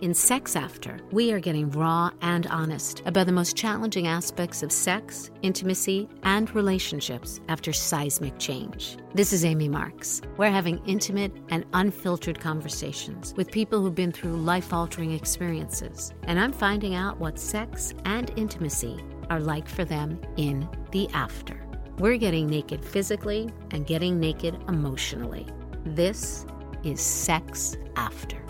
In Sex After, we are getting raw and honest about the most challenging aspects of sex, intimacy, and relationships after seismic change. This is Amy Marks. We're having intimate and unfiltered conversations with people who've been through life altering experiences, and I'm finding out what sex and intimacy are like for them in the after. We're getting naked physically and getting naked emotionally. This is Sex After.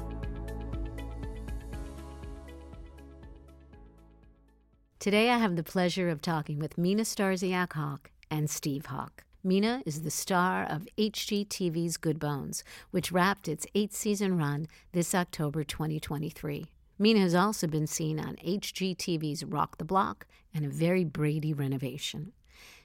Today, I have the pleasure of talking with Mina Starsiak Hawk and Steve Hawk. Mina is the star of HGTV's Good Bones, which wrapped its eight season run this October 2023. Mina has also been seen on HGTV's Rock the Block and a very Brady renovation.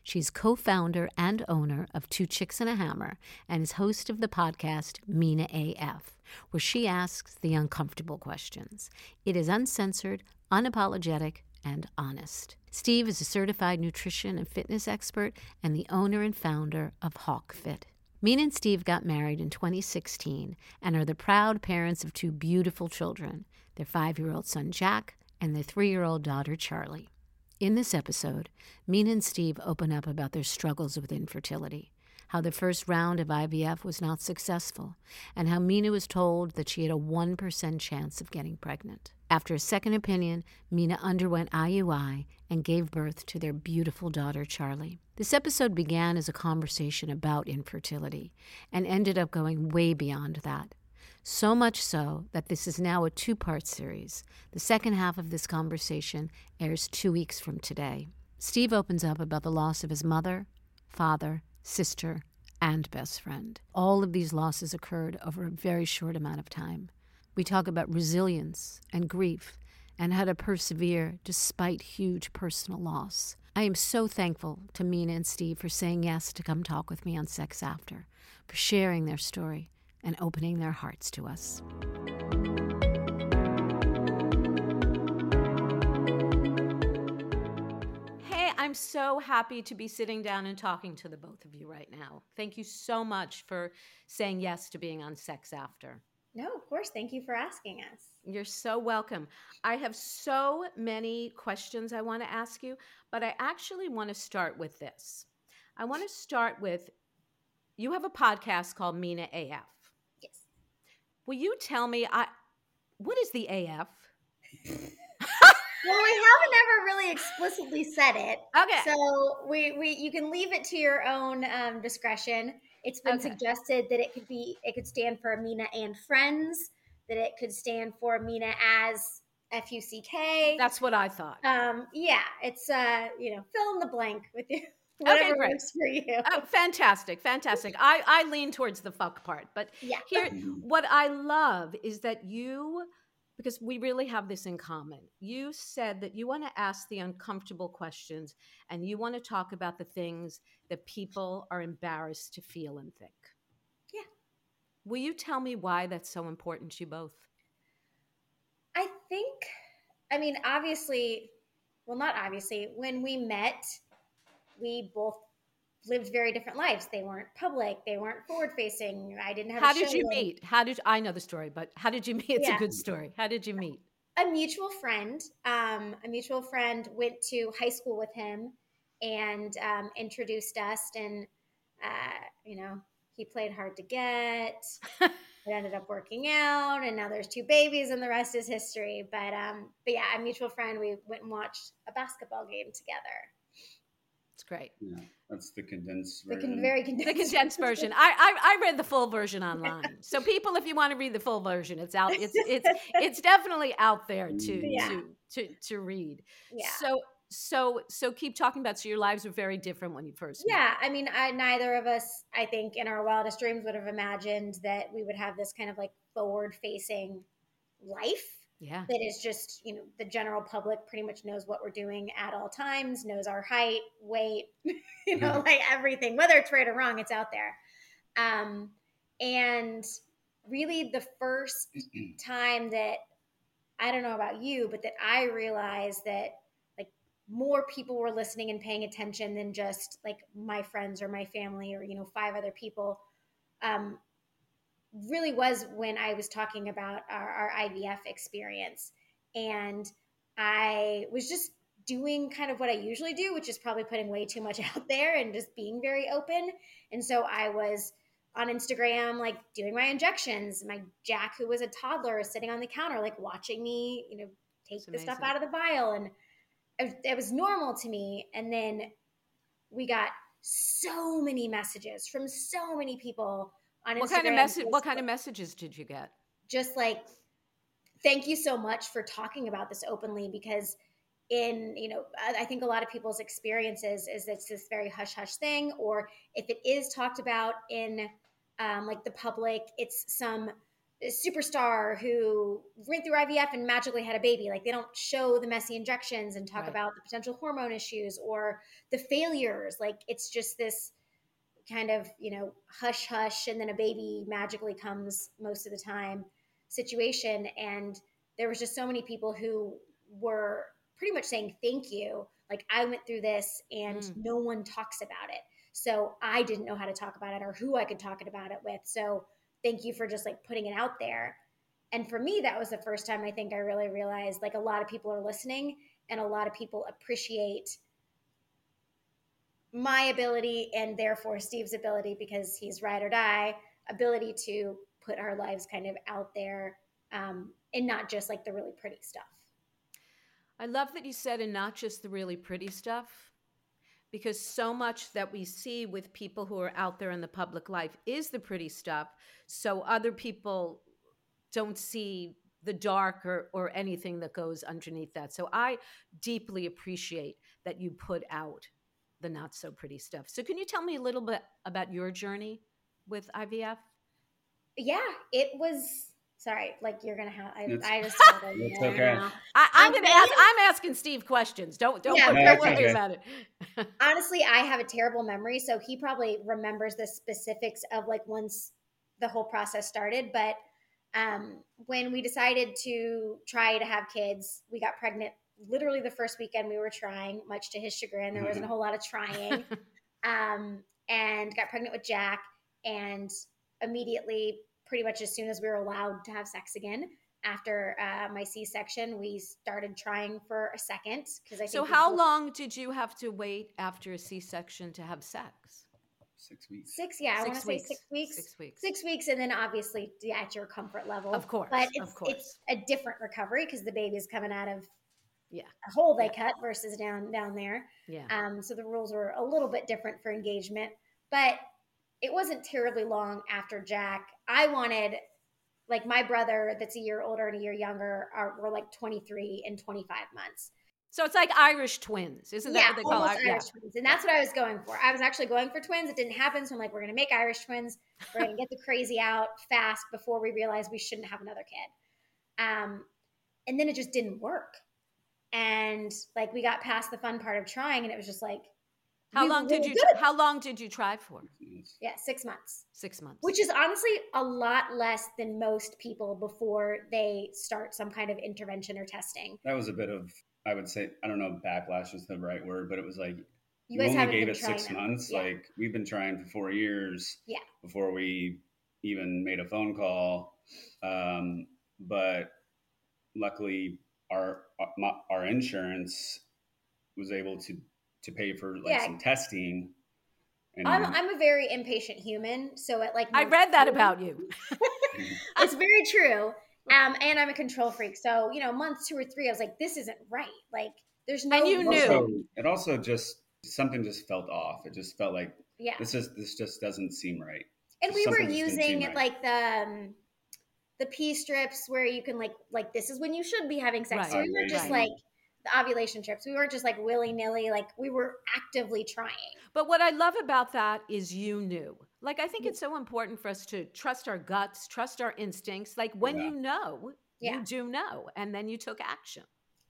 She's co founder and owner of Two Chicks and a Hammer and is host of the podcast Mina AF, where she asks the uncomfortable questions. It is uncensored, unapologetic, and honest. Steve is a certified nutrition and fitness expert and the owner and founder of Hawkfit. Mina and Steve got married in 2016 and are the proud parents of two beautiful children their five year old son Jack and their three year old daughter Charlie. In this episode, Mina and Steve open up about their struggles with infertility, how the first round of IVF was not successful, and how Mina was told that she had a 1% chance of getting pregnant. After a second opinion, Mina underwent IUI and gave birth to their beautiful daughter, Charlie. This episode began as a conversation about infertility and ended up going way beyond that. So much so that this is now a two part series. The second half of this conversation airs two weeks from today. Steve opens up about the loss of his mother, father, sister, and best friend. All of these losses occurred over a very short amount of time. We talk about resilience and grief and how to persevere despite huge personal loss. I am so thankful to Mina and Steve for saying yes to come talk with me on Sex After, for sharing their story and opening their hearts to us. I'm so happy to be sitting down and talking to the both of you right now. Thank you so much for saying yes to being on Sex After. No, of course. Thank you for asking us. You're so welcome. I have so many questions I want to ask you, but I actually want to start with this. I want to start with you have a podcast called Mina AF. Yes. Will you tell me I what is the AF? well, we haven't ever really explicitly said it. Okay. So we, we you can leave it to your own um, discretion. It's been Okay. suggested that it could be it could stand for Amina and Friends, that it could stand for Amina as F U C K. That's what I thought. Um, yeah, it's uh, you know, fill in the blank with you. Okay, Whatever great. works for you. Oh, fantastic, fantastic. I, I lean towards the fuck part, but yeah. here what I love is that you because we really have this in common. You said that you want to ask the uncomfortable questions and you want to talk about the things that people are embarrassed to feel and think. Yeah. Will you tell me why that's so important to you both? I think, I mean, obviously, well, not obviously, when we met, we both lived very different lives. They weren't public, they weren't forward facing. I didn't have How a did you meet? How did I know the story, but how did you meet? It's Yeah. a good story. How did you meet? a mutual friend. Um, a mutual friend went to high school with him and um, introduced us. And uh, you know, he played hard to get. it ended up working out, and now there's two babies, and the rest is history. But um, but yeah, a mutual friend. We went and watched a basketball game together. It's great. Yeah, that's the condensed The version. con- very The condensed, condensed version. I, I I read the full version online. So people, if you want to read the full version, it's out. It's it's it's definitely out there to mm. Yeah. to to to read. Yeah. So so so keep talking about. So your lives were very different when you first. met. Yeah, I mean, I, neither of us, I think, in our wildest dreams would have imagined that we would have this kind of like forward-facing life Yeah. that is just, you know, the general public pretty much knows what we're doing at all times, knows our height, weight, you know, like everything, whether it's right or wrong, it's out there. Um, and really, the first time that I don't know about you, but that I realized that like more people were listening and paying attention than just like my friends or my family or you know five other people um, really was when I was talking about our, our IVF experience. And I was just doing kind of what I usually do, which is probably putting way too much out there and just being very open. And so I was on Instagram, like doing my injections. My Jack, who was a toddler, is sitting on the counter, like watching me, you know, take the stuff out of the vial. And it, it was normal to me. And then we got so many messages from so many people on what Instagram. Kind of message, what kind of messages did you get? Just like, thank you so much for talking about this openly because in you know i think a lot of people's experiences is it's this very hush hush thing or if it is talked about in um, like the public it's some superstar who went through ivf and magically had a baby like they don't show the messy injections and talk right. about the potential hormone issues or the failures like it's just this kind of you know hush hush and then a baby magically comes most of the time situation. And there was just so many people who were pretty much saying thank you. Like i went through this and mm. no one talks about it. So i didn't know how to talk about it or who i could talk about it with. So thank you for just like putting it out there. And for me that was the first time i think i really realized like a lot of people are listening and a lot of people appreciate my ability and therefore steve's ability because he's ride or die ability to put our lives kind of out there um, and not just like the really pretty stuff I love that you said, and not just the really pretty stuff, because so much that we see with people who are out there in the public life is the pretty stuff. So other people don't see the dark or, or anything that goes underneath that. So I deeply appreciate that you put out the not so pretty stuff. So can you tell me a little bit about your journey with IVF? Yeah, it was Sorry, like you're gonna have. I, I just. it's okay. I, am gonna ask. I'm asking Steve questions. Don't don't, yeah, don't worry okay. about it. Honestly, I have a terrible memory, so he probably remembers the specifics of like once the whole process started. But um, when we decided to try to have kids, we got pregnant literally the first weekend we were trying. Much to his chagrin, there wasn't a whole lot of trying. um, and got pregnant with Jack, and immediately pretty much as soon as we were allowed to have sex again after uh, my C-section, we started trying for a second because I. So, how long did you have to wait after a C-section to have sex? Six weeks. Six, yeah, six I want to say six weeks. Six weeks. Six weeks, and then obviously at your comfort level, of course. But it's, course. it's a different recovery because the baby's coming out of yeah a hole they yeah. cut versus down down there. Yeah. Um. So the rules were a little bit different for engagement, but it wasn't terribly long after Jack. I wanted, like, my brother that's a year older and a year younger are were like 23 and 25 months. So it's like Irish twins, isn't that yeah, what they call Irish yeah. twins? And that's what I was going for. I was actually going for twins. It didn't happen. So I'm like, we're going to make Irish twins. We're going to get the crazy out fast before we realize we shouldn't have another kid. Um, and then it just didn't work. And like we got past the fun part of trying, and it was just like, how long did you? How long did you try for? Yeah, six months. Six months, which is honestly a lot less than most people before they start some kind of intervention or testing. That was a bit of, I would say, I don't know, backlash is the right word, but it was like you, you only gave it six them. months. Yeah. Like we've been trying for four years. Yeah. Before we even made a phone call, um, but luckily our our insurance was able to to pay for like yeah. some testing. And I'm I'm a very impatient human, so it like I read that about you. it's very true. Um, and I'm a control freak, so you know, month two or three, I was like, this isn't right. Like, there's no. And you knew. Also, it also just something just felt off. It just felt like yeah, this is this just doesn't seem right. And we were using right. like the. Um, the P strips where you can like like this is when you should be having sex. Right. So we were just right. like the ovulation trips. We weren't just like willy nilly, like we were actively trying. But what I love about that is you knew. Like, I think mm. it's so important for us to trust our guts, trust our instincts. Like, when yeah. you know, yeah. you do know. And then you took action.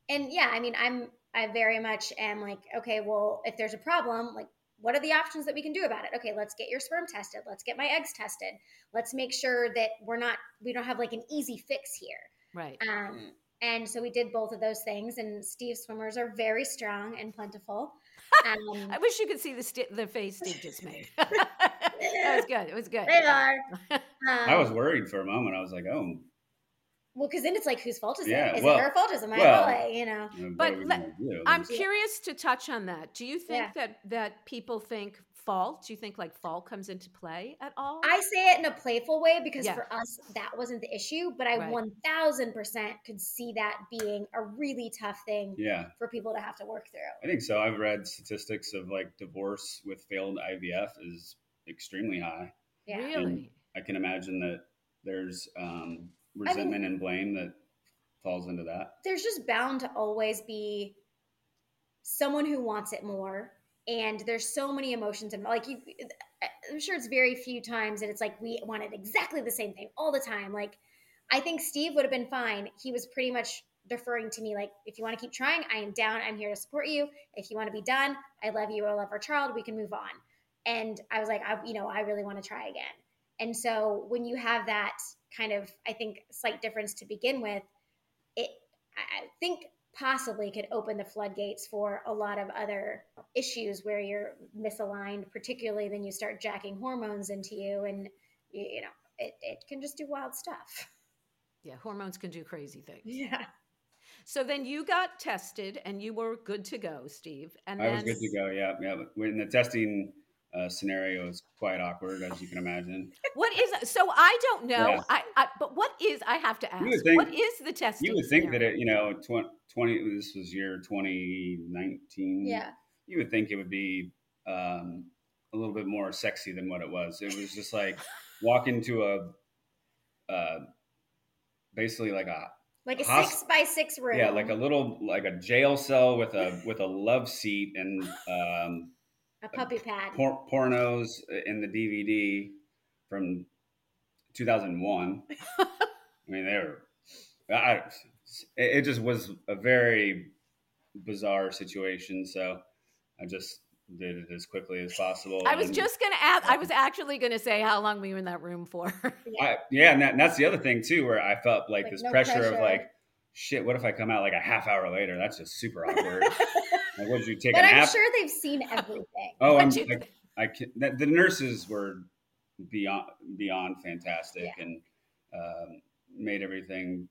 And yeah, I mean, I'm, I very much am like, okay, well, if there's a problem, like, what are the options that we can do about it? Okay, let's get your sperm tested. Let's get my eggs tested. Let's make sure that we're not, we don't have like an easy fix here. Right. Um, and so we did both of those things. And Steve's swimmers are very strong and plentiful. Um, I wish you could see the st- the face Steve just made. that was good. It was good. they are. Um, I was worried for a moment. I was like, oh, well, because then it's like, whose fault is Yeah, it? Is well- it her fault? Is it my well, fault? You know. you But are let- I'm curious to touch on that. Do you think Yeah. that that people think fault? Do you think like fault comes into play at all? I say it in a playful way because Yeah. for us that wasn't the issue, but I Right. one thousand percent could see that being a really tough thing yeah, for people to have to work through. I think so. I've read statistics of like divorce with failed IVF is extremely high. Yeah. Really? I can imagine that there's um, resentment and blame that falls into that. There's just bound to always be someone who wants it more, and there's so many emotions and like you. I'm sure it's very few times that it's like we wanted exactly the same thing all the time. Like I think Steve would have been fine. He was pretty much deferring to me like if you want to keep trying i am down i'm here to support you if you want to be done i love you i love our child we can move on and i was like i you know i really want to try again and so when you have that kind of i think slight difference to begin with it i I think possibly could open the floodgates for a lot of other issues where you're misaligned particularly then you start jacking hormones into you and you, you know it, it can just do wild stuff Yeah, hormones can do crazy things. yeah So then you got tested and you were good to go, Steve. And I then was good to go. Yeah, yeah. But when the testing uh, scenario is quite awkward, as you can imagine. what is so I don't know. Yeah. I, I but what is I have to ask. think- what is the test? You would think that it, you know, tw- twenty. This was year twenty nineteen. yeah You would think it would be um, a little bit more sexy than what it was. It was just like walk into a, uh, basically like a like a Hos- six by six room yeah, like a little like a jail cell with a with a love seat and um, a puppy pad por- pornos uh, in the DVD from 2001. I mean, they were. I, it it just was a very bizarre situation. So I just did it as quickly as possible. I was and just gonna ask I was actually gonna say how long were you in that room for? I, yeah, and, that, and that's the other thing too, where I felt like, Like, this no pressure, pressure. of like, shit, what if I come out like a half hour later? That's just super awkward. like, what did you take but a i'm nap? sure they've seen everything oh, I'm, you- I, I can, the, the nurses were beyond beyond fantastic Yeah. and um, made everything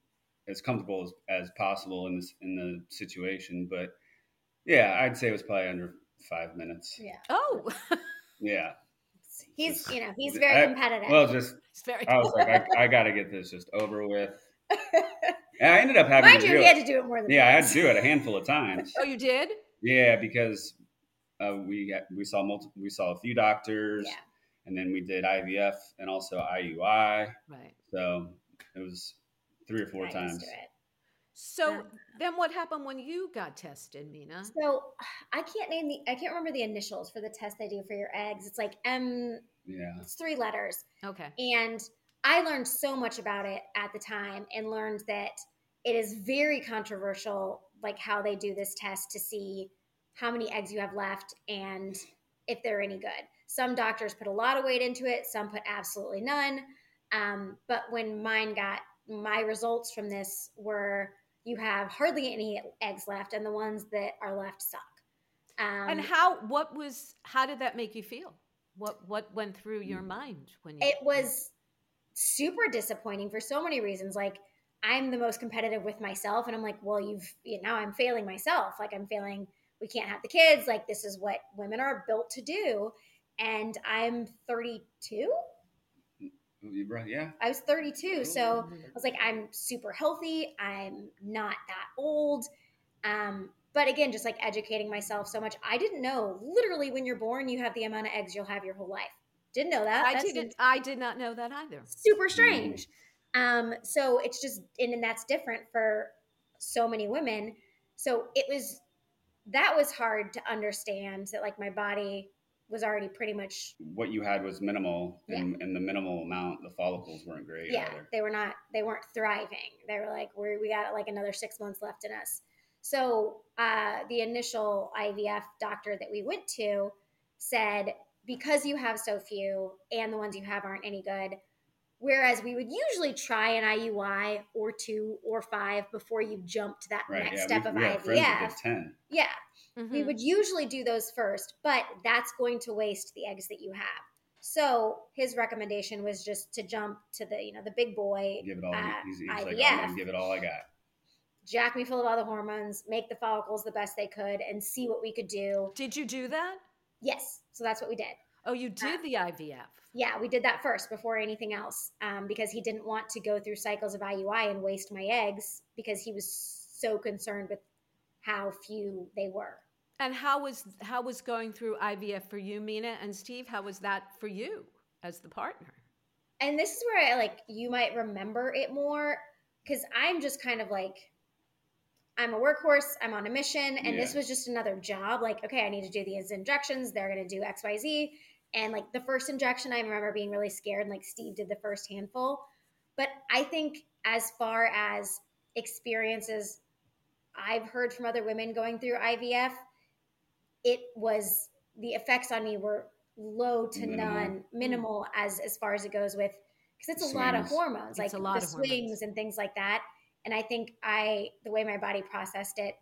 as comfortable as, as possible in this in the situation. But yeah, I'd say it was probably under five minutes. yeah oh, Yeah. he's you know he's very I- competitive Well, just it's very I was like, I, I got to get this just over with. And I ended up having mind to you do he it. had to do it more than Yeah, I had to do it a handful of times. Oh, you did? Yeah, because uh, we got, we saw multi- we saw a few doctors, yeah and then we did IVF and also IUI. Right. So it was three or four I times. So then what happened when you got tested, Mina? so i can't name the i can't remember the initials for the test they do for your eggs it's like m Yeah, it's three letters Okay. And I learned so much about it at the time and learned that it is very controversial, like how they do this test to see how many eggs you have left and if they're any good. Some doctors put a lot of weight into it, some put absolutely none. Um, but when mine got my results from this were you have hardly any eggs left, and the ones that are left suck. Um, and how what was how did that make you feel? What what went through your Mm. mind when you it was super disappointing for so many reasons like i'm the most competitive with myself and i'm like well you've you know i'm failing myself like i'm failing we can't have the kids like this is what women are built to do and i'm 32 yeah. i was 32 so I was like, I'm super healthy. I'm not that old. Um, but again, just like educating myself so much. I didn't know literally when you're born, you have the amount of eggs you'll have your whole life. Didn't know that. I That didn't I did not know that either. super strange. Um, so it's just, and, and that's different for so many women. So it was, that was hard to understand that like my body was already pretty much What you had was minimal, and, and the minimal amount, the follicles weren't great yeah either. they were not they weren't thriving they were like we're, we got like another six months left in us so uh, the initial ivf doctor that we went to said because you have so few and the ones you have aren't any good whereas we would usually try an iui or two or five before you jump to that Right. next yeah. step we, of we had friends that ivf did ten. yeah We Mhm. would usually do those first, but that's going to waste the eggs that you have. So his recommendation was just to jump to the, you know, the big boy, Give it all. uh, he's he's like, I'm IVF. gonna give it all I got. jack me full of all the hormones, make the follicles the best they could, and see what we could do. Did you do that? Yes, so that's what we did. Oh, you did the IVF. Yeah, we did that first before anything else, um, because he didn't want to go through cycles of IUI and waste my eggs because he was so concerned with how few they were. And how was how was going through IVF for you, Mina and Steve? How was that for you as the partner? and this is where I like you might remember it more because I'm just kind of like I'm a workhorse, I'm on a mission, and this was just another job. Like, okay, I need to do these injections, they're gonna do XYZ. And like the first injection, I remember being really scared, and like Steve did the first handful. But I think as far as experiences I've heard from other women going through IVF, it was the effects on me were low to Minimal. none, minimal as as far as it goes with because it's a lot of hormones, like It's a lot the swings and things like that. And I think I the way my body processed it,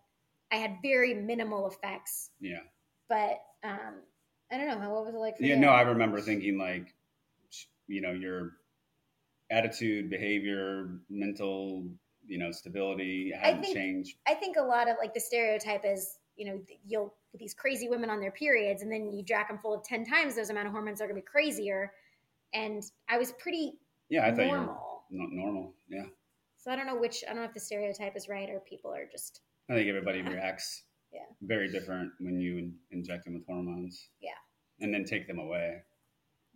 I had very minimal effects. Yeah. But um, I don't know how what was it like for Yeah. you? No, I remember thinking like, you know, your attitude, behavior, mental, you know, stability hadn't think- changed. I think a lot of like the stereotype is, you know, you'll these crazy women on their periods, and then you jack them full of ten times those amount of hormones, they're gonna be crazier. And I was pretty Yeah, I thought normal. you were no- normal. Yeah. So I don't know which I don't know if the stereotype is right or people are just I think everybody reacts Yeah. very different when you in- inject them with hormones. Yeah. And then take them away.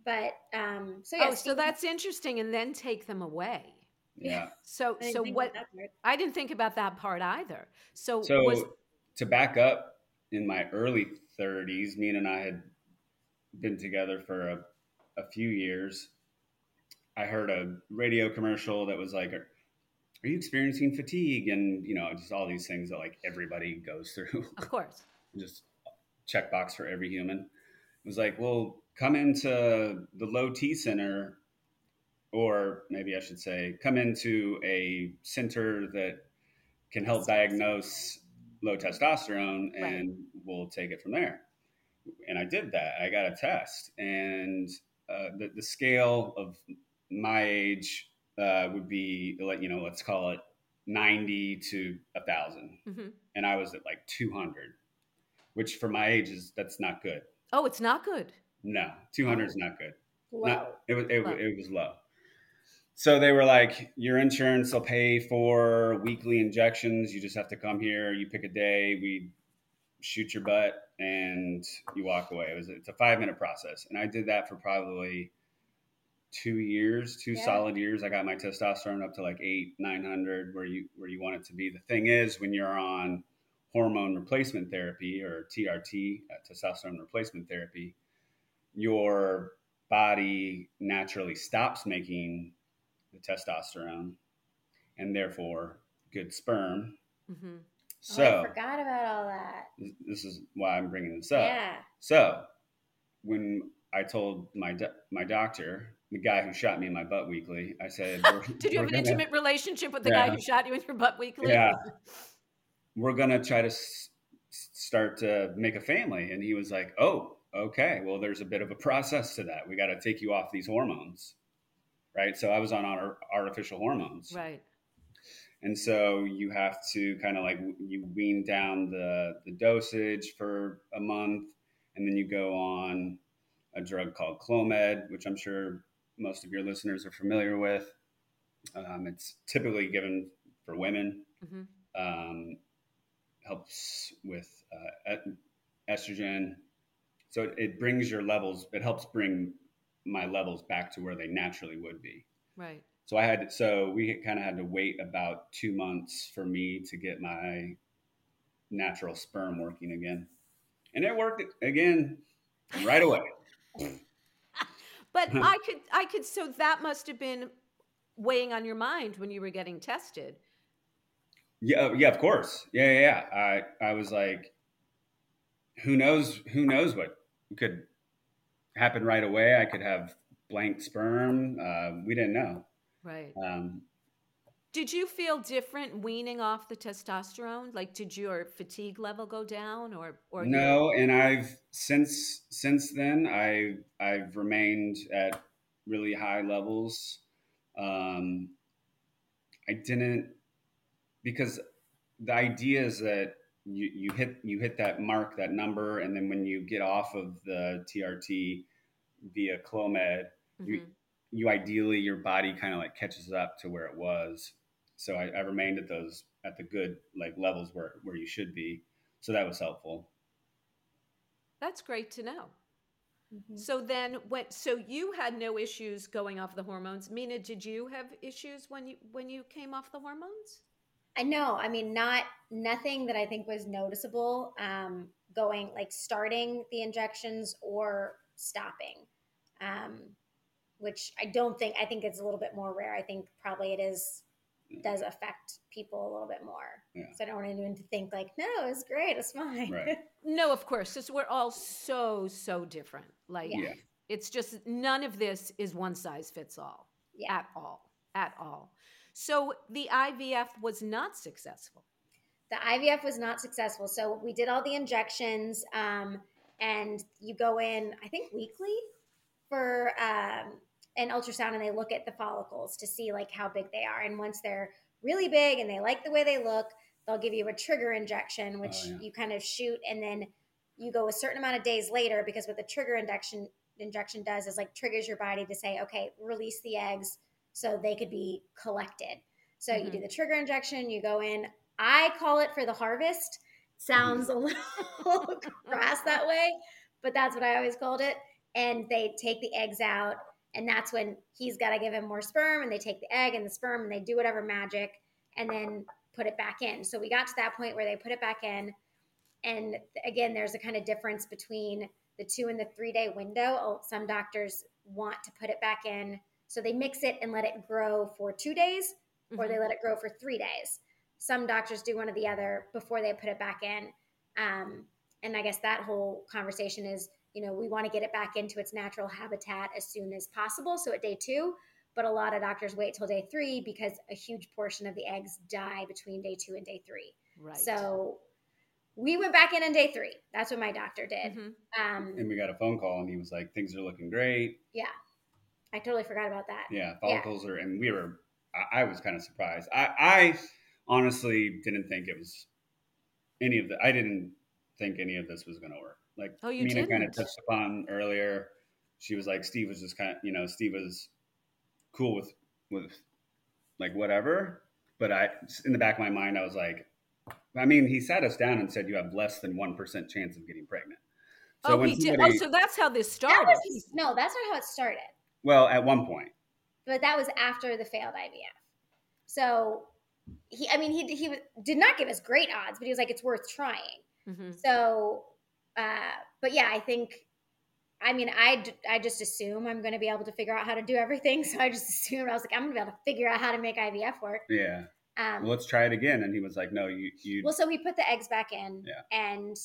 but um so yeah oh, so that's interesting. And then take them away. Yeah. So so what? about that part. I didn't think about that part either. So, So was to back up, in my early 30s, Mina and I had been together for a, a few years. I heard a radio commercial that was like, "Are you experiencing fatigue?" And you know, just all these things that like everybody goes through. of course. just checkbox for every human. It was like, well, come into the low T center, or maybe I should say, come into a center that can help diagnose low testosterone, Right. and we'll take it from there. And I did that. I got a test, and uh, the, the scale of my age uh, would be, like you know, let's call it ninety to a thousand hmm and I was at like 200, which for my age is that's not good. Oh, it's not good. No, 200 is not good. Low. Not- it was it, Low. it was low. So they were like, your insurance will pay for weekly injections. You just have to come here. You pick a day. We shoot your butt and you walk away. It was it's a five minute process, and I did that for probably two years, two Yeah. solid years. I got my testosterone up to like eight, nine hundred, where you where you want it to be. The thing is, when you're on hormone replacement therapy or TRT, uh, testosterone replacement therapy, your body naturally stops making the testosterone, and therefore good sperm. hmm So oh, I forgot about all that. this is why I'm bringing this up. Yeah. So, when I told my do- my doctor, the guy who shot me in my butt weekly, I said, Did you have an gonna- intimate relationship with the guy who shot you in your butt weekly? Yeah. We're gonna try to s- start to make a family." And he was like, "Oh, okay. Well, there's a bit of a process to that. We got to take you off these hormones, right?" So I was on ar- artificial hormones, Right. and so you have to kind of like you wean down the the dosage for a month and then you go on a drug called clomid which i'm sure most of your listeners are familiar with. Um, it's typically given for women. Hmm um, helps with uh, estrogen. So it, it brings your levels it helps bring my levels back to where they naturally would be. Right. so I had so we kind of had to wait about two months for me to get my natural sperm working again, and it worked again right away. But I could, I could. So that must have been weighing on your mind when you were getting tested. Yeah, yeah, of course. Yeah, yeah. yeah. I I was like, who knows? Who knows what could happen right away? I could have blank sperm. Uh, we didn't know. Right. Um, Did you feel different weaning off the testosterone? Like, did your fatigue level go down, or or no? And I've since since then I I've remained at really high levels. Um, I didn't because the idea is that you, you hit you hit that mark that number and then when you get off of the TRT via Clomid, mm-hmm. you you ideally your body kind of like catches up to where it was so I, I remained at those at the good like levels where where you should be. So that was helpful. That's great to know. Mm-hmm. So then when so you had no issues going off the hormones. Mina, did you have issues when you when you came off the hormones? I know. I mean, not nothing that I think was noticeable um, going like starting the injections or stopping, um, which I don't think. I think it's a little bit more rare. I think probably it is does affect people a little bit more. Yeah. So I don't want anyone to think like, no, it's great, it's fine. Right. no, of course, because we're all so so different. Like, yeah. it's just none of this is one size fits all yeah. at all, at all. So the IVF was not successful. The IVF was not successful. So we did all the injections, um, and you go in, I think weekly for um, an ultrasound and they look at the follicles to see like how big they are. And once they're really big and they like the way they look, they'll give you a trigger injection, which oh, yeah. you kind of shoot and then you go a certain amount of days later because what the trigger injection injection does is like triggers your body to say, okay, release the eggs so they could be collected. So mm-hmm. you do mm-hmm. the trigger injection, you go in. I call it for the harvest. Sounds mm-hmm. a little crass that way, but that's what I always called it. And they take the eggs out and that's when he's got to give him more sperm, and they take the egg and the sperm and they do whatever magic and then put it back in. So we got to that point where they put it back in. And again, there's a kind of difference between the two and the three day window. Oh, some doctors want to put it back in. So they mix it and let it grow for two days, or mm-hmm. they let it grow for three days. Some doctors do one or the other before they put it back in. Um, and I guess that whole conversation is you know, we want to get it back into its natural habitat as soon as possible. So at day two, but a lot of doctors wait till day three because a huge portion of the eggs die between day two and day three. Right. So we went back in on day three. That's what my doctor did. Mm-hmm. Um, and we got a phone call, and he was like, "Things are looking great." Yeah, I totally forgot about that. Yeah, follicles yeah. are, and we were. I, I was kind of surprised. I, I honestly didn't think it was any of the. I didn't think any of this was going to work. Like oh, you Mina kind of touched upon earlier. She was like, Steve was just kind of, you know, Steve was cool with with like whatever. But I, in the back of my mind, I was like, I mean, he sat us down and said you have less than one percent chance of getting pregnant. So oh, he somebody, did. Oh, so that's how this started. That was, no, that's not how it started. Well, at one point. But that was after the failed IVF. So he, I mean, he he did not give us great odds, but he was like, it's worth trying. Mm-hmm. So uh, but yeah, I think, I mean, I, I just assume I'm going to be able to figure out how to do everything. So I just assumed I was like, I'm going to be able to figure out how to make IVF work. Yeah. Um, well, let's try it again. And he was like, no, you, you. Well, so we put the eggs back in. Yeah. And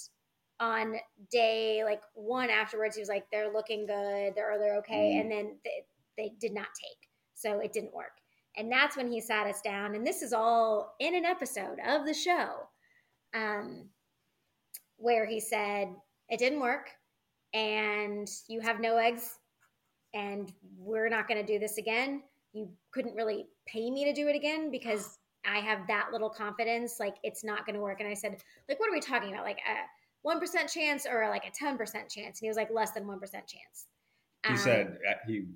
on day like one afterwards, he was like, they're looking good. They're, they're okay. Mm. And then they, they did not take. So it didn't work. And that's when he sat us down. And this is all in an episode of the show. Um, where he said it didn't work and you have no eggs and we're not going to do this again. You couldn't really pay me to do it again because I have that little confidence like it's not going to work and I said like what are we talking about like a 1% chance or like a 10% chance and he was like less than 1% chance. He um, said uh, he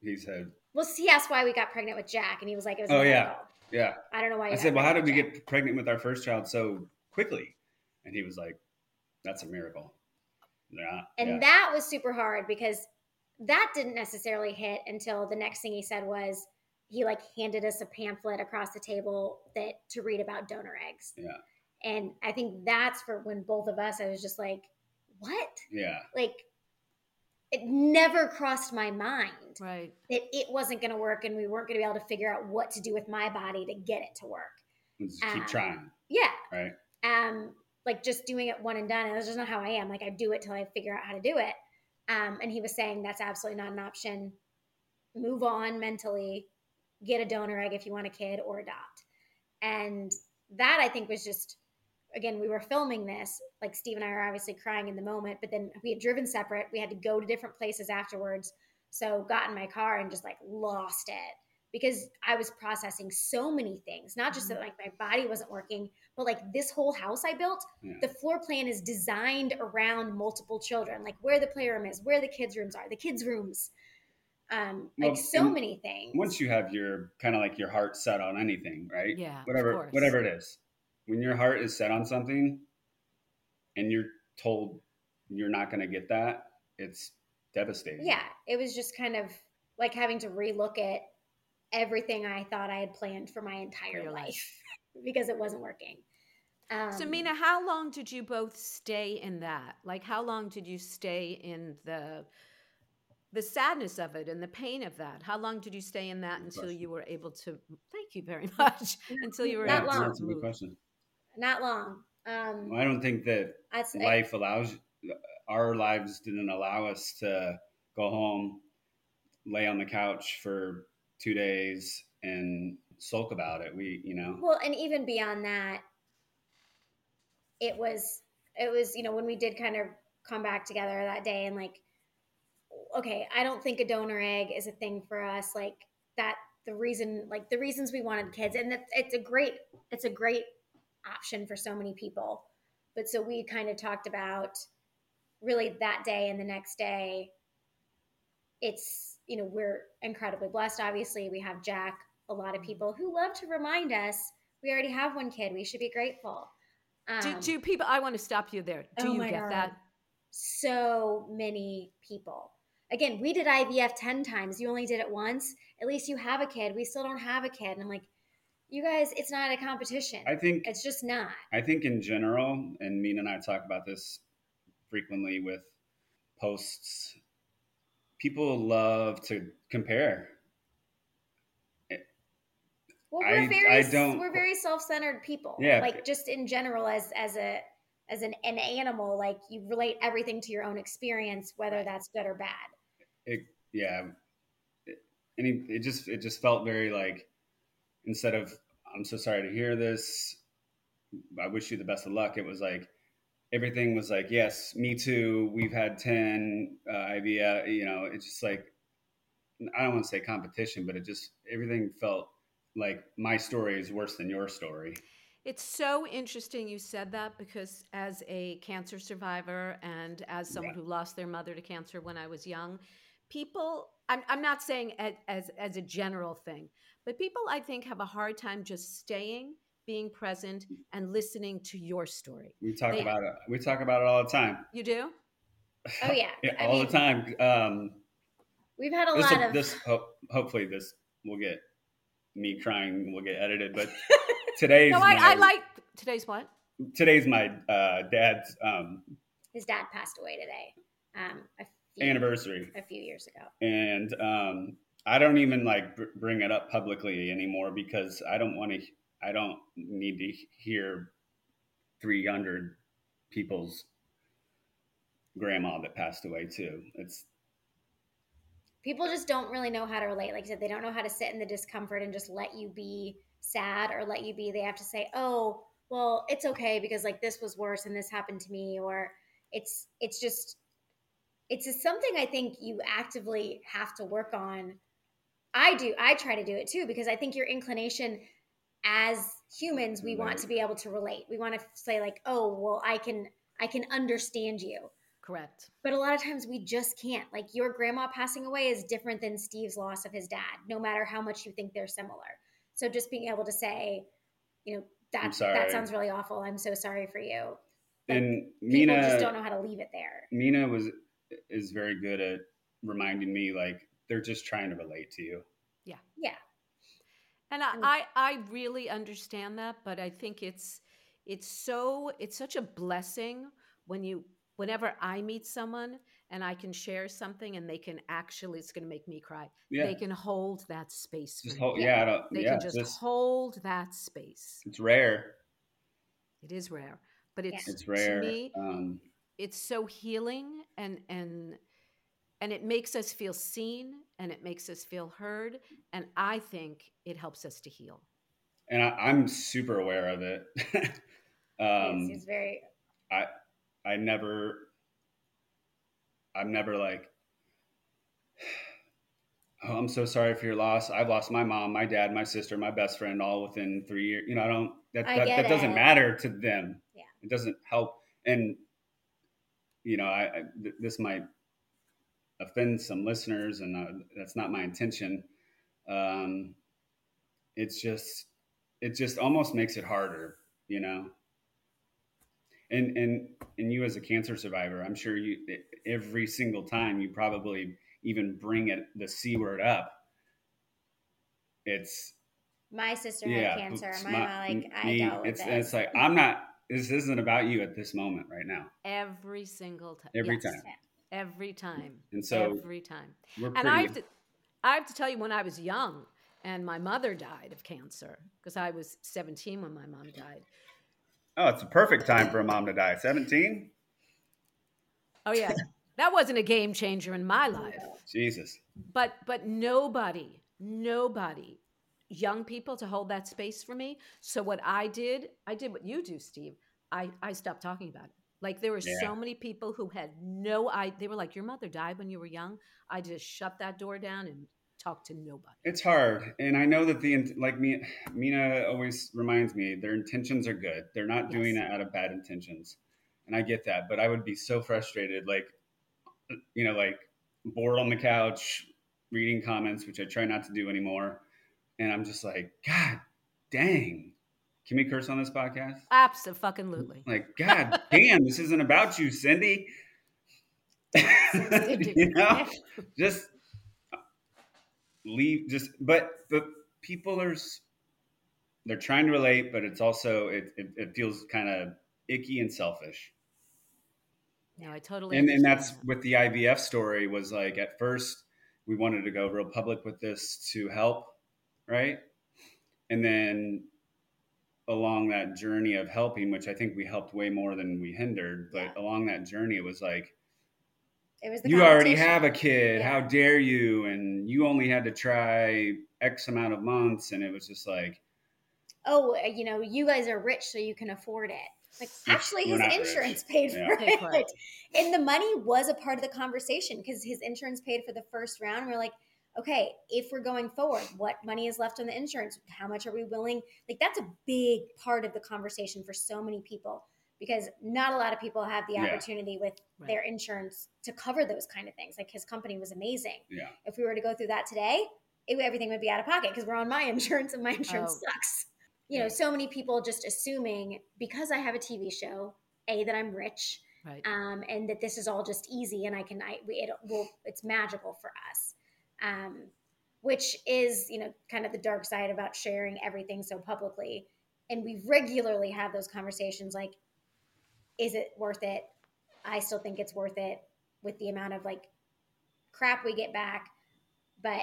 he said well he asked why we got pregnant with Jack and he was like it was Oh yeah. Yeah. I don't know why I said well how did we Jack. get pregnant with our first child so quickly? And he was like that's a miracle. Yeah. And yeah. that was super hard because that didn't necessarily hit until the next thing he said was he like handed us a pamphlet across the table that to read about donor eggs. Yeah. And I think that's for when both of us, I was just like, what? Yeah. Like it never crossed my mind right. that it wasn't going to work and we weren't going to be able to figure out what to do with my body to get it to work. Just keep um, trying. Yeah. Right. Um, like just doing it one and done. And that's just not how I am. Like I do it till I figure out how to do it. Um, and he was saying that's absolutely not an option. Move on mentally. get a donor egg if you want a kid or adopt. And that I think was just again, we were filming this. Like Steve and I are obviously crying in the moment, but then we had driven separate. We had to go to different places afterwards. So got in my car and just like lost it because I was processing so many things, not just that Mm-hmm. like my body wasn't working, but like this whole house I built, Yeah. the floor plan is designed around multiple children, like where the playroom is, where the kids' rooms are, the kids' rooms, um, Well, like so many things. Once you have your kind of like your heart set on anything, right? Yeah, Whatever, course. whatever it is, when your heart is set on something, and you're told you're not going to get that, it's devastating. yeah, it was just kind of like having to relook at everything I thought I had planned for my entire your life, life. because it wasn't working. Um, So, Mina, how long did you both stay in that? Like, how long did you stay in the the sadness of it and the pain of that? How long did you stay in that until question. you were able to? Thank you very much. until you were Not able long. that's to a good move. question. not long. Um, Well, I don't think that that's, life allows our lives didn't allow us to go home, lay on the couch for two days, and sulk about it. We, you know, Well, and even beyond that, it was it was you know when we did kind of come back together that day and like, okay, I don't think a donor egg is a thing for us. Like that, the reason like the reasons we wanted kids, and it's, a great it's a great option for so many people. But so we kind of talked about really that day and the next day. It's you know we're incredibly blessed. Obviously, we have Jack. A lot of people who love to remind us we already have one kid. We should be grateful. Um, Do, do people? I want to stop you there. Do Oh you my get God. that? so many people. Again, we did IVF 10 times. You only did it once. At least you have a kid. We still don't have a kid. And I'm like, you guys, it's not a competition. I think it's just not. I think in general, and Mina and I talk about this frequently with posts. People love to compare. Well, we're I- very I don't- we're very self-centered people. Yeah. Like just in general as as a as an, an animal, like you relate everything to your own experience, whether that's good or bad. It, yeah, it, and it, it just it just felt very like instead of I'm so sorry to hear this. I wish you the best of luck. It was like everything was like yes, me too. We've had ten uh, IVF. You know, it's just like I don't want to say competition, but it just everything felt like my story is worse than your story. It's so interesting you said that because as a cancer survivor and as someone Yeah. who lost their mother to cancer when I was young, people, I'm, I'm not saying as, as, as a general thing, but people I think have a hard time just staying, being present, and listening to your story. We talk They- about it. We talk about it all the time. You do? Oh yeah. Yeah, all mean, the time. Um, We've had a this, lot of this ho- hopefully this will get me crying will get edited but today's No, I, my, I like today's what? today's my uh, dad's um, his dad passed away today. Um a few, anniversary a few years ago. and um, i don't even like br- bring it up publicly anymore because i don't want to i don't need to hear 300 people's grandma that passed away too it's people just don't really know how to relate. Like I said, they don't know how to sit in the discomfort and just let you be sad or let you be. They have to say, "Oh, well, it's okay because like this was worse and this happened to me," or it's it's just it's just something I think you actively have to work on. I do. I try to do it too because I think your inclination as humans, we want to be able to relate. We want to say like, "Oh, well, I can I can understand you." Correct. But a lot of times we just can't. Like your grandma passing away is different than Steve's loss of his dad, no matter how much you think they're similar. So just being able to say, you know, that that sounds really awful. I'm so sorry for you. Like, and People mina just don't know how to leave it there. mina was is very good at reminding me like they're just trying to relate to you Yeah. Yeah. And I, Mm. I, I really understand that, but I think it's it's so it's such a blessing when you whenever I meet someone and I can share something and they can actually it's gonna make me cry. yeah They can hold that space for just you. hold, yeah, don't, They yeah can just this- hold that space. it's rare It is rare. But it's it's rare to me, um it's so healing and and and it makes us feel seen and it makes us feel heard and i think it helps us to heal. And I, am super aware of it. Um he's very i i never i'm never like oh i'm so sorry for your loss. I've lost my mom my dad my sister my best friend all within three years you know i don't that that, that doesn't matter to them. Yeah. It doesn't help. And you know i, I this might offend some listeners, and uh, that's not my intention. Um, it's just it just almost makes it harder, you know. And and and you as a cancer survivor, I'm sure you every single time you probably even bring it the c word up. It's my sister yeah, had cancer. My, my like me, I dealt with it's, It's like I'm not. This isn't about you at this moment right now. Every single time. Every yes. time. Every time. And so every time. and. I have to, I have to tell you, when I was young, and my mother died of cancer because I was 17 when my mom died. Oh, it's a perfect time for a mom to die. 17? Oh yeah. that wasn't a game changer in my life. Jesus. But but nobody, nobody young people to hold that space for me. So what I did, I did what you do, Steve. I I stopped talking about it. Like there were yeah. so many people who had no idea. They were like, "Your mother died when you were young." I just shut that door down and talked to nobody. It's hard, and I know that the like me, Mina always reminds me their intentions are good. They're not doing it out of bad intentions, and I get that. But I would be so frustrated, like you know, like bored on the couch reading comments, which I try not to do anymore, and I'm just like, God dang can we curse on this podcast? Absolutely. Like, God damn, this isn't about you, Cindy. you know, just uh, leave. Just, but but people are they're trying to relate, but it's also it it, it feels kind of icky and selfish. No, I totally. And and that's that. with the IVF story was like at first we wanted to go real public with this to help, right? And then along that journey of helping, which I think we helped way more than we hindered, but yeah. along that journey, it was like, it was you already have a kid. Yeah. How dare you? And you only had to try X amount of months. And it was just like, oh, you know, you guys are rich, so you can afford it. Like, actually, his insurance rich. paid yeah. for it. And the money was a part of the conversation because his insurance paid for the first round. We we're like, okay, if we're going forward, what money is left on the insurance? How much are we willing? Like that's a big part of the conversation for so many people because not a lot of people have the yeah. opportunity with right. their insurance to cover those kind of things. Like his company was amazing. Yeah. If we were to go through that today, it, everything would be out of pocket because we're on my insurance and my insurance oh. sucks. You know, so many people just assuming because I have a TV show, a that I'm rich, right. um, and that this is all just easy and I can, I it will, it's magical for us um, which is you know kind of the dark side about sharing everything so publicly. And we regularly have those conversations like is it worth it? I still think it's worth it with the amount of like crap we get back. But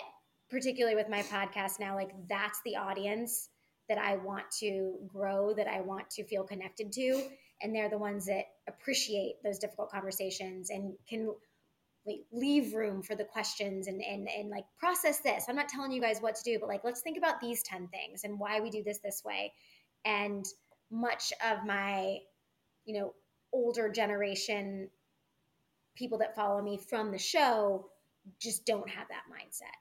particularly with my podcast now like that's the audience that i want to grow that i want to feel connected to. And they're the ones that appreciate those difficult conversations and can like leave room for the questions and and and like process this. I'm not telling you guys what to do but like let's think about these 10 things and why we do this this way. And much of my you know older generation people that follow me from the show just don't have that mindset.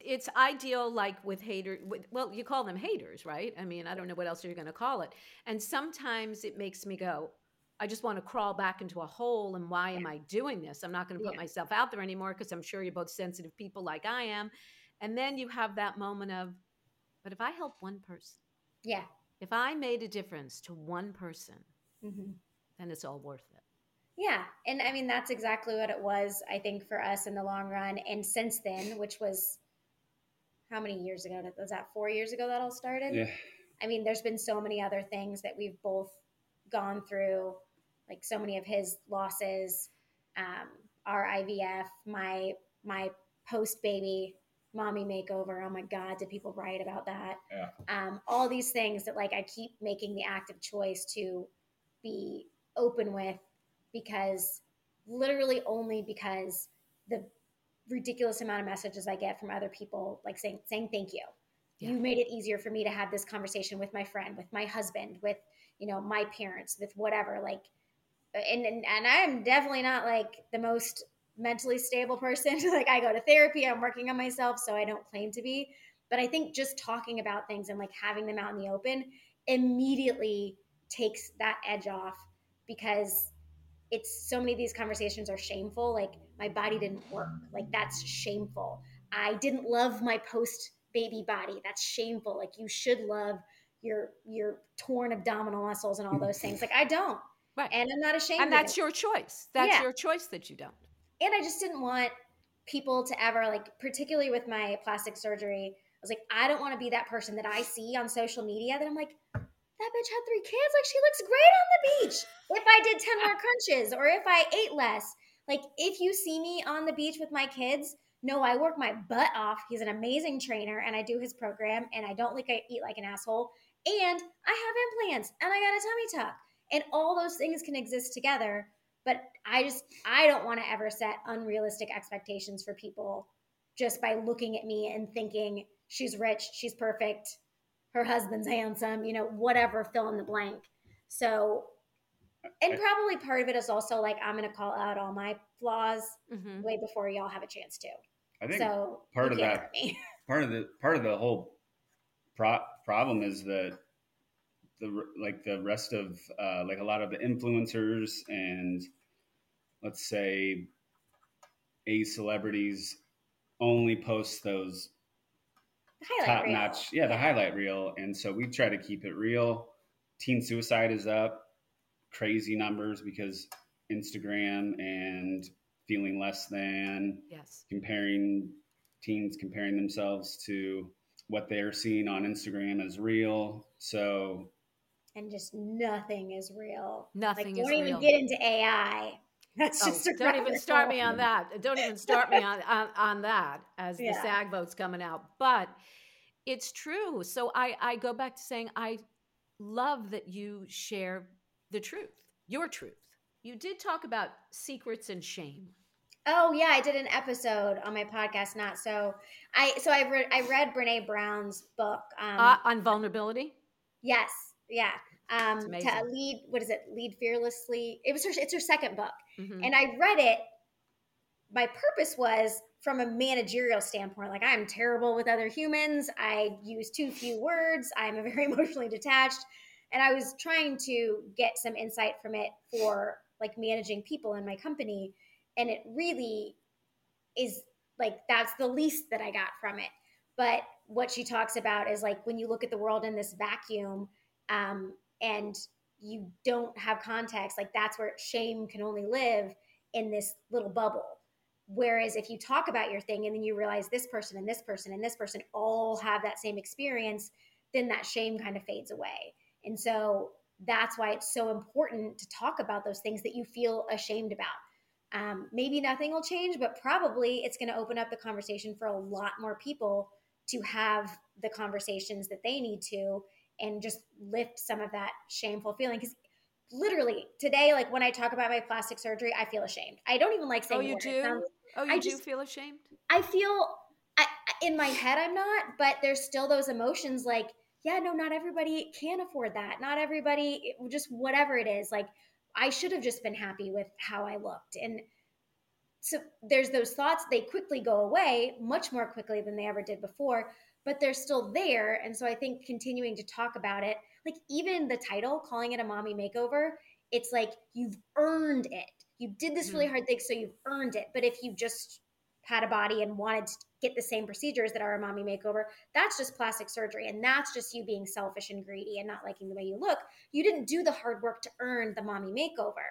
It's ideal like with haters well you call them haters right? I mean i don't know what else you're going to call it. And sometimes it makes me go I just want to crawl back into a hole. And why am I doing this? I'm not going to put yeah. myself out there anymore because I'm sure you're both sensitive people like I am. And then you have that moment of, but if I help one person, yeah, if I made a difference to one person, mm-hmm. then it's all worth it. Yeah. And I mean, that's exactly what it was, I think, for us in the long run. And since then, which was how many years ago? Was that four years ago that all started? Yeah. I mean, there's been so many other things that we've both gone through like so many of his losses, um, our IVF, my my post baby mommy makeover. Oh my God, did people write about that? Yeah. Um, all these things that like I keep making the active choice to be open with because literally only because the ridiculous amount of messages I get from other people like saying saying thank you. Yeah. You made it easier for me to have this conversation with my friend, with my husband, with you know my parents, with whatever. Like, and and, and I'm definitely not like the most mentally stable person. like I go to therapy, I'm working on myself, so I don't claim to be. But I think just talking about things and like having them out in the open immediately takes that edge off because it's so many of these conversations are shameful. Like my body didn't work. Like that's shameful. I didn't love my post baby body. That's shameful. Like you should love your your torn abdominal muscles and all those things. Like I don't. Right. And I'm not ashamed. And that's your choice. That's yeah. your choice that you don't. And I just didn't want people to ever like particularly with my plastic surgery I was like, I don't want to be that person that I see on social media that I'm like, that bitch had three kids. Like, she looks great on the beach. If I did 10 more crunches or if I ate less. Like, if you see me on the beach with my kids, no, I work my butt off. He's an amazing trainer and I do his program and I don't like I eat like an asshole. And I have implants and I got a tummy tuck. And all those things can exist together. But I just, I don't want to ever set unrealistic expectations for people just by looking at me and thinking she's rich, she's perfect, her husband's handsome, you know, whatever, fill in the blank. So, and probably part of it is also like I'm going to call out all my flaws mm-hmm. way before y'all have a chance to. I think so part of that, part of the part of the whole pro- problem is that the like the rest of uh, like a lot of the influencers and let's say a celebrities only post those top reel. notch. Yeah, the highlight reel. And so we try to keep it real. Teen suicide is up crazy numbers because Instagram and feeling less than. Yes. Comparing teens comparing themselves to what they're seeing on Instagram as real. So and just nothing is real. Nothing is real. like, don't even real. get into AI. That's oh, just don't even start me on that. Don't even start me on, on, on that as yeah. the SAG vote's coming out. But it's true. So I, I go back to saying I love that you share the truth, your truth. You did talk about secrets and shame. Oh yeah, I did an episode on my podcast. Not so. I so I read I read Brene Brown's book um, uh, on vulnerability. Yes, yeah. Um, to lead, what is it? Lead fearlessly. It was her. It's her second book, mm-hmm. and I read it. My purpose was from a managerial standpoint, like I'm terrible with other humans. I use too few words. I'm very emotionally detached. And I was trying to get some insight from it for like managing people in my company. And it really is like that's the least that I got from it. But what she talks about is like when you look at the world in this vacuum um, and you don't have context, like that's where shame can only live in this little bubble Whereas if you talk about your thing and then you realize this person and this person and this person all have that same experience, then that shame kind of fades away. And so that's why it's so important to talk about those things that you feel ashamed about. Um, maybe nothing will change, but probably it's going to open up the conversation for a lot more people to have the conversations that they need to and just lift some of that shameful feeling. Because literally today, like when I talk about my plastic surgery, I feel ashamed. I don't even like oh, saying. Oh, you do? Sounds, oh, you I do just, feel ashamed? I feel I, in my head I'm not, but there's still those emotions like, yeah, no, not everybody can afford that. Not everybody, just whatever it is. Like I should have just been happy with how I looked, and so there's those thoughts. They quickly go away, much more quickly than they ever did before, but they're still there. And so I think continuing to talk about it like even the title, calling it a mommy makeover, it's like you've earned it. You did this really mm-hmm. hard thing, so you've earned it. But if you just had a body and wanted to get the same procedures that are a mommy makeover, that's just plastic surgery. And that's just you being selfish and greedy and not liking the way you look. You didn't do the hard work to earn the mommy makeover.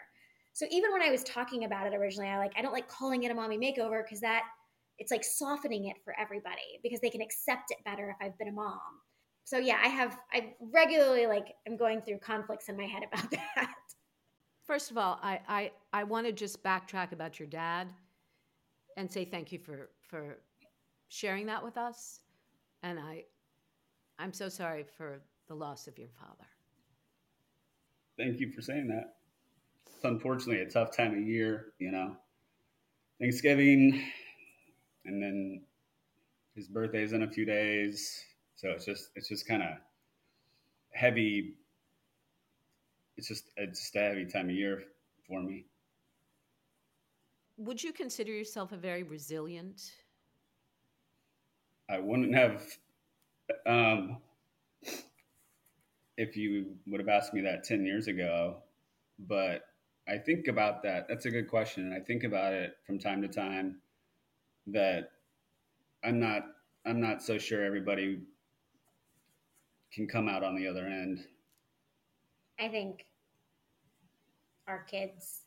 So even when I was talking about it originally, I like I don't like calling it a mommy makeover because that it's like softening it for everybody because they can accept it better if I've been a mom so yeah, I have I regularly like I'm going through conflicts in my head about that. First of all, I I, I want to just backtrack about your dad and say thank you for for sharing that with us. And I I'm so sorry for the loss of your father. Thank you for saying that. It's unfortunately a tough time of year, you know. Thanksgiving and then his birthday's in a few days, so it's just it's just kind of heavy. It's just it's just a heavy time of year for me. Would you consider yourself a very resilient? I wouldn't have um, if you would have asked me that 10 years ago, but I think about that. That's a good question. And I think about it from time to time that I'm not I'm not so sure everybody can come out on the other end. I think our kids.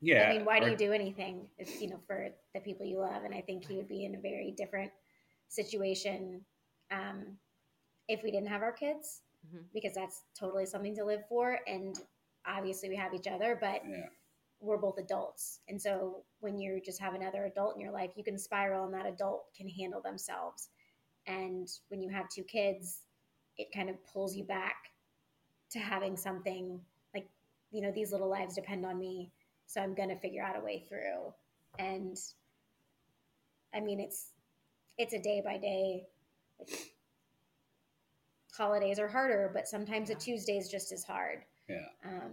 Yeah. I mean, why do our- you do anything? It's you know for the people you love, and I think he would be in a very different situation um, if we didn't have our kids, Mhm. because that's totally something to live for. And obviously, we have each other, but Yeah. We're both adults, and so when you just have another adult in your life, you can spiral, and that adult can handle themselves. And when you have two kids, it kind of pulls you back to having something like you know these little lives depend on me so i'm going to figure out a way through and i mean it's it's a day by day holidays are harder but sometimes a tuesday is just as hard Yeah. um,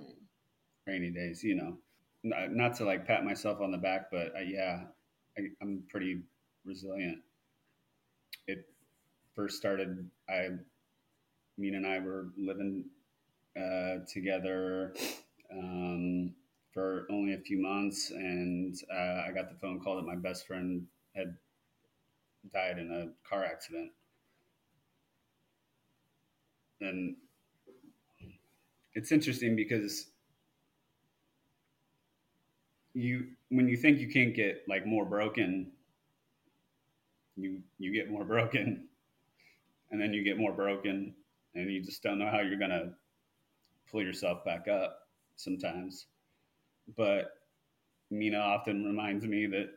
rainy days, you know. Not, to like pat myself on the back, but uh, yeah, I, I'm pretty resilient. It first started. I, Mina and I were living uh, together um, for only a few months, and uh, I got the phone call that my best friend had died in a car accident, and it's interesting because you when you think you can't get like more broken you you get more broken. And then you get more broken and you just don't know how you're going to pull yourself back up sometimes. But mina often reminds me that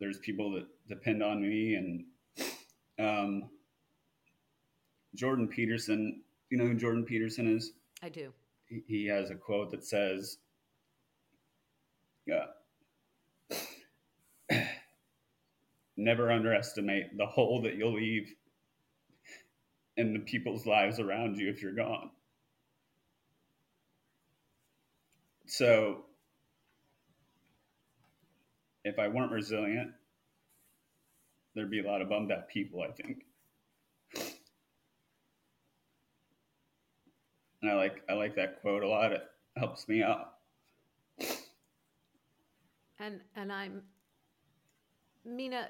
there's people that depend on me and um, jordan peterson you know who jordan peterson is? I do. he- he has a quote that says, "Yeah, never underestimate the hole that you'll leave in the people's lives around you if you're gone." So, if I weren't resilient, there'd be a lot of bummed out people. I think. And I like I like that quote a lot. It helps me out. And and I'm Mina,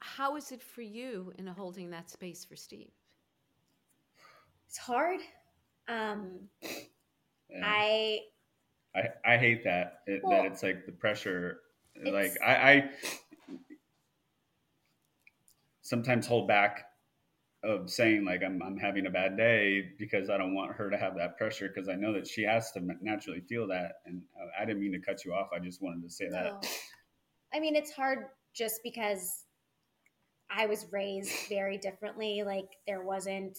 how is it for you in holding that space for Steve? it's hard um, Yeah. i I, I hate that it, Well, that it's like the pressure. Like I, I sometimes hold back of saying like I'm I'm having a bad day because I don't want her to have that pressure because I know that she has to naturally feel that. And uh, I didn't mean to cut you off. I just wanted to say that. I mean, it's hard just because I was raised very differently. Like, there wasn't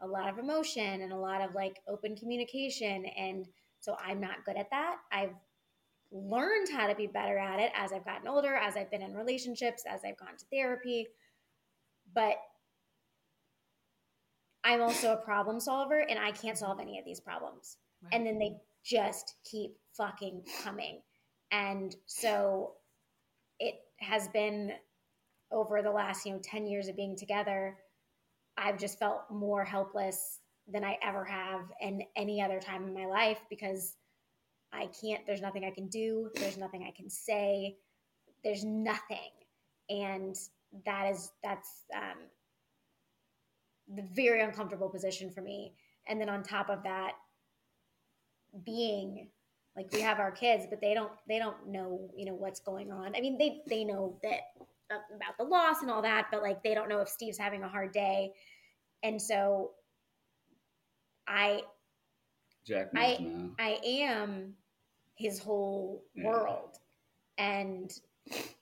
a lot of emotion and a lot of like open communication. And so I'm not good at that. I've learned how to be better at it as I've gotten older, as I've been in relationships, as I've gone to therapy. But I'm also a problem solver and I can't solve any of these problems Right. and then they just keep fucking coming. And so it has been over the last, you know, 10 years of being together, I've just felt more helpless than I ever have in any other time in my life because I can't, there's nothing I can do, there's nothing I can say, there's nothing. And that is, that's um, the very uncomfortable position for me. And then on top of that, being like we have our kids but they don't they don't know you know what's going on i mean they they know that uh, about the loss and all that but like they don't know if steve's having a hard day and so i Jack I now. I am his whole Yeah. world and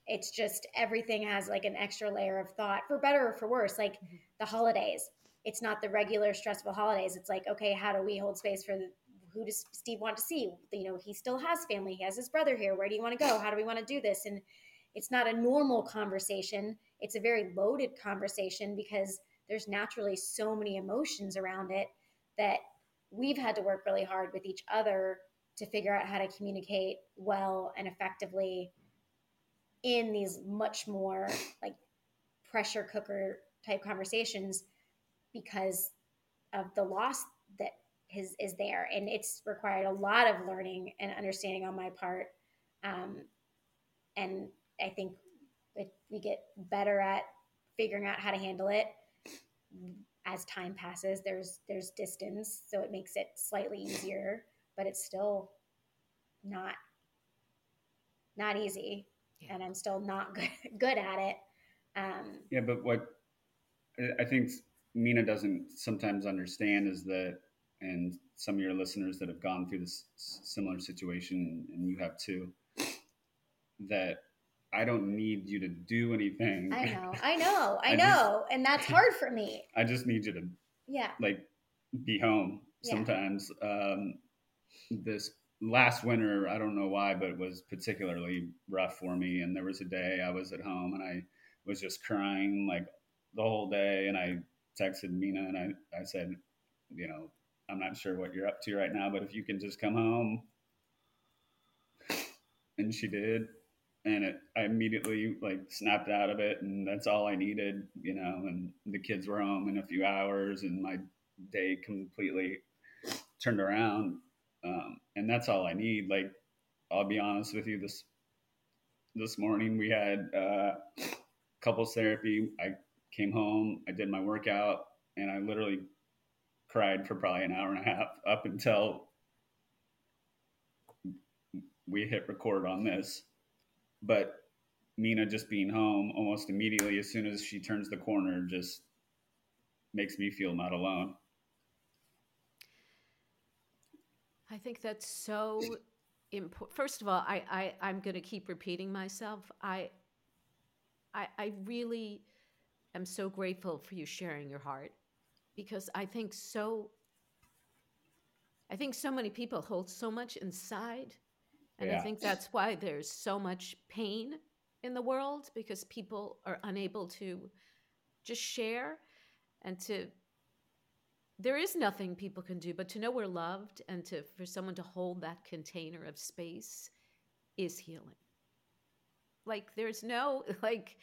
it's just everything has like an extra layer of thought for better or for worse like Mhm. the holidays it's not the regular stressful holidays. It's like okay how do we hold space for the who does steve want to see? You know he still has family. He has his brother here. Where do you want to go? How do we want to do this? And it's not a normal conversation. It's a very loaded conversation because there's naturally so many emotions around it that we've had to work really hard with each other to figure out how to communicate well and effectively in these much more like pressure cooker type conversations because of the loss that is, is there. And it's required a lot of learning and understanding on my part. Um, and i think it, we get better at figuring out how to handle it as time passes there's there's distance. So it makes it slightly easier but it's still not not easy. Yeah. and i'm still not good, good at it. Um, yeah but what i think mina doesn't sometimes understand is that and some of your listeners that have gone through this similar situation and you have too that I don't need you to do anything. I know, I know, I, I know, just, and that's hard for me. I just need you to, yeah, like be home yeah. sometimes. Um, this last winter, I don't know why, but it was particularly rough for me. And there was a day I was at home and I was just crying like the whole day. And I texted Mina and I, I said, you know, I'm not sure what you're up to right now, but if you can just come home. And she did and it, I immediately like snapped out of it, and that's all I needed, you know. And the kids were home in a few hours, and my day completely turned around, um, and that's all I need. Like, I'll be honest with you this this morning we had uh, couples therapy. I came home, I did my workout, and I literally cried for probably an hour and a half up until we hit record on this but Mina just being home almost immediately as soon as she turns the corner just makes me feel not alone. I think that's so important. First of all, I, I I'm going to keep repeating myself. I, I I really am so grateful for you sharing your heart because I think so. I think so many people hold so much inside and yeah. I think that's why there's so much pain in the world because people are unable to just share and to there is nothing people can do but to know we're loved and to for someone to hold that container of space is healing like there's no like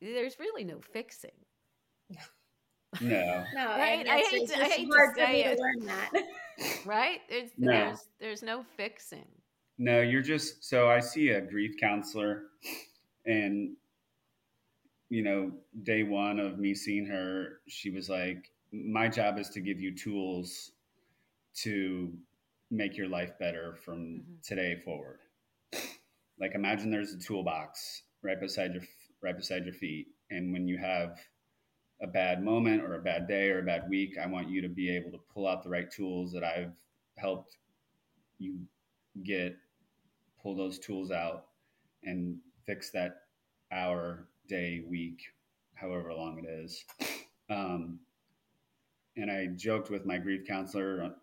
there's really no fixing no no right i hate, to, I hate to say it. learn that right there's, no. there's there's no fixing no, you're just so I see a grief counselor and you know, day one of me seeing her, she was like, My job is to give you tools to make your life better from mm-hmm. today forward. Like imagine there's a toolbox right beside your right beside your feet. And when you have a bad moment or a bad day or a bad week, I want you to be able to pull out the right tools that I've helped you get pull those tools out and fix that hour, day, week, however long it is. Um, and I joked with my grief counselor,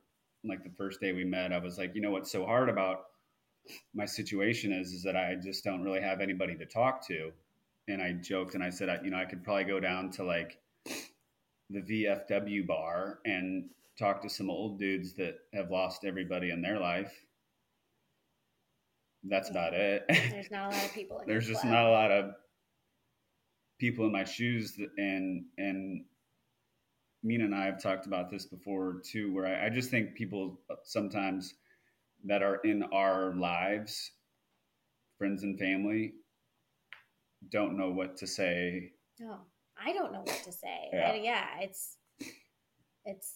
like the first day we met, I was like, you know what's so hard about my situation is, is that I just don't really have anybody to talk to. And I joked and I said, you know, I could probably go down to like the VFW bar and talk to some old dudes that have lost everybody in their life that's about it. There's not a lot of people. There's just club. not a lot of people in my shoes, and and Mina and I have talked about this before too, where I, I just think people uh, sometimes that are in our lives, friends and family, don't know what to say. No, I don't know what to say. Yeah, I, yeah it's it's.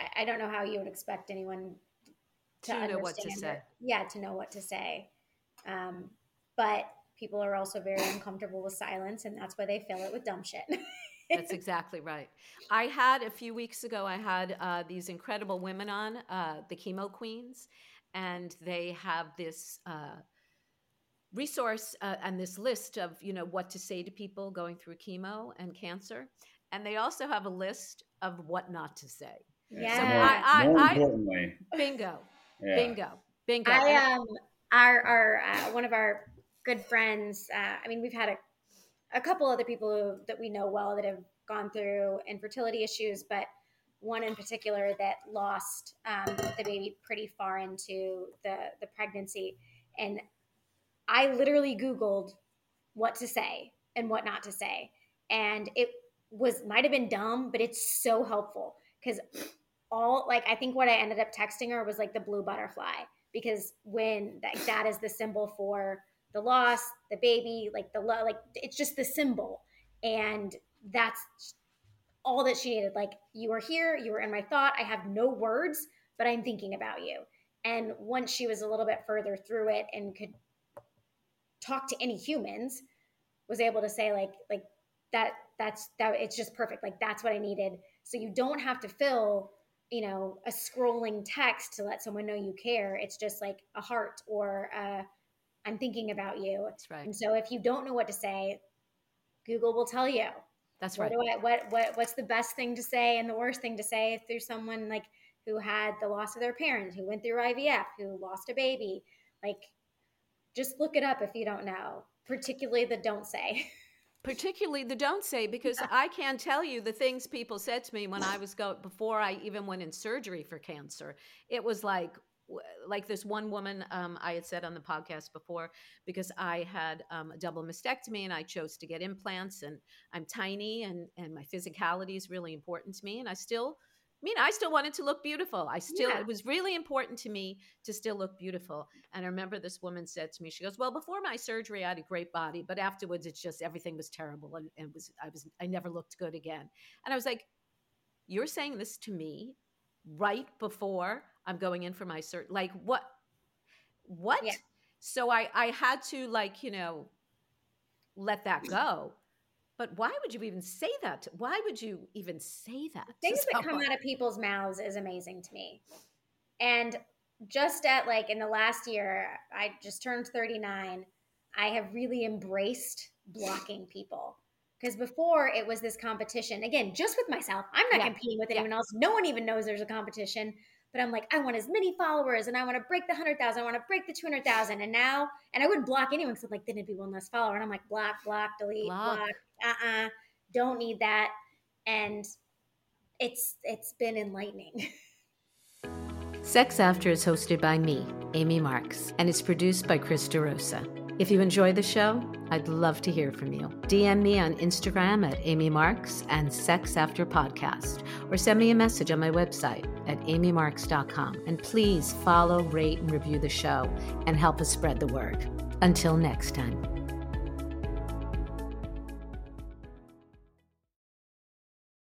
I, I don't know how you would expect anyone to, to know what to say. It. Yeah, to know what to say. Um, but people are also very uncomfortable with silence, and that's why they fill it with dumb shit. That's exactly right. I had a few weeks ago, I had uh, these incredible women on, uh, the chemo queens, and they have this uh, resource uh, and this list of you know what to say to people going through chemo and cancer, and they also have a list of what not to say. Yeah. So I, I, more importantly, bingo. Yeah. Bingo. Bingo. I um our our uh, one of our good friends. Uh, I mean, we've had a a couple other people who, that we know well that have gone through infertility issues, but one in particular that lost um, the baby pretty far into the the pregnancy, and I literally Googled what to say and what not to say, and it was might have been dumb, but it's so helpful because all like I think what I ended up texting her was like the blue butterfly because when that, that is the symbol for the loss, the baby, like the love, like it's just the symbol. And that's all that she needed. Like, you are here, you were in my thought. I have no words, but I'm thinking about you. And once she was a little bit further through it and could talk to any humans, was able to say, like, like that, that's that it's just perfect. Like, that's what I needed. So you don't have to fill you know a scrolling text to let someone know you care it's just like a heart or uh, I'm thinking about you. That's right. And so if you don't know what to say, Google will tell you. That's right. What, I, what what what's the best thing to say and the worst thing to say through someone like who had the loss of their parent, who went through IVF, who lost a baby? Like, just look it up if you don't know. Particularly the don't say. Particularly the don't say because I can tell you the things people said to me when I was go before I even went in surgery for cancer. It was like, like this one woman um, I had said on the podcast before, because I had um, a double mastectomy and I chose to get implants, and I'm tiny and and my physicality is really important to me, and I still. I mean, I still wanted to look beautiful. I still, yeah. it was really important to me to still look beautiful. And I remember this woman said to me, she goes, Well, before my surgery, I had a great body, but afterwards, it's just everything was terrible. And, and was, I was, I never looked good again. And I was like, You're saying this to me right before I'm going in for my cert. Like what? What? Yeah. So I I had to like you know let that go. But why would you even say that? Why would you even say that? Things that come out of people's mouths is amazing to me. And just at like in the last year, I just turned 39. I have really embraced blocking people. Because before it was this competition, again, just with myself. I'm not yeah. competing with anyone yeah. else. No one even knows there's a competition but I'm like, I want as many followers and I want to break the 100,000. I want to break the 200,000. And now, and I wouldn't block anyone because I'm like, then it'd be one less follower. And I'm like, block, block, delete, block, block uh-uh, uh, don't need that. And it's it's been enlightening. Sex After is hosted by me, Amy Marks, and it's produced by Chris DeRosa. If you enjoy the show, I'd love to hear from you. DM me on Instagram at Amy Marks and Sex After Podcast, or send me a message on my website at amymarks.com. And please follow, rate, and review the show and help us spread the word. Until next time.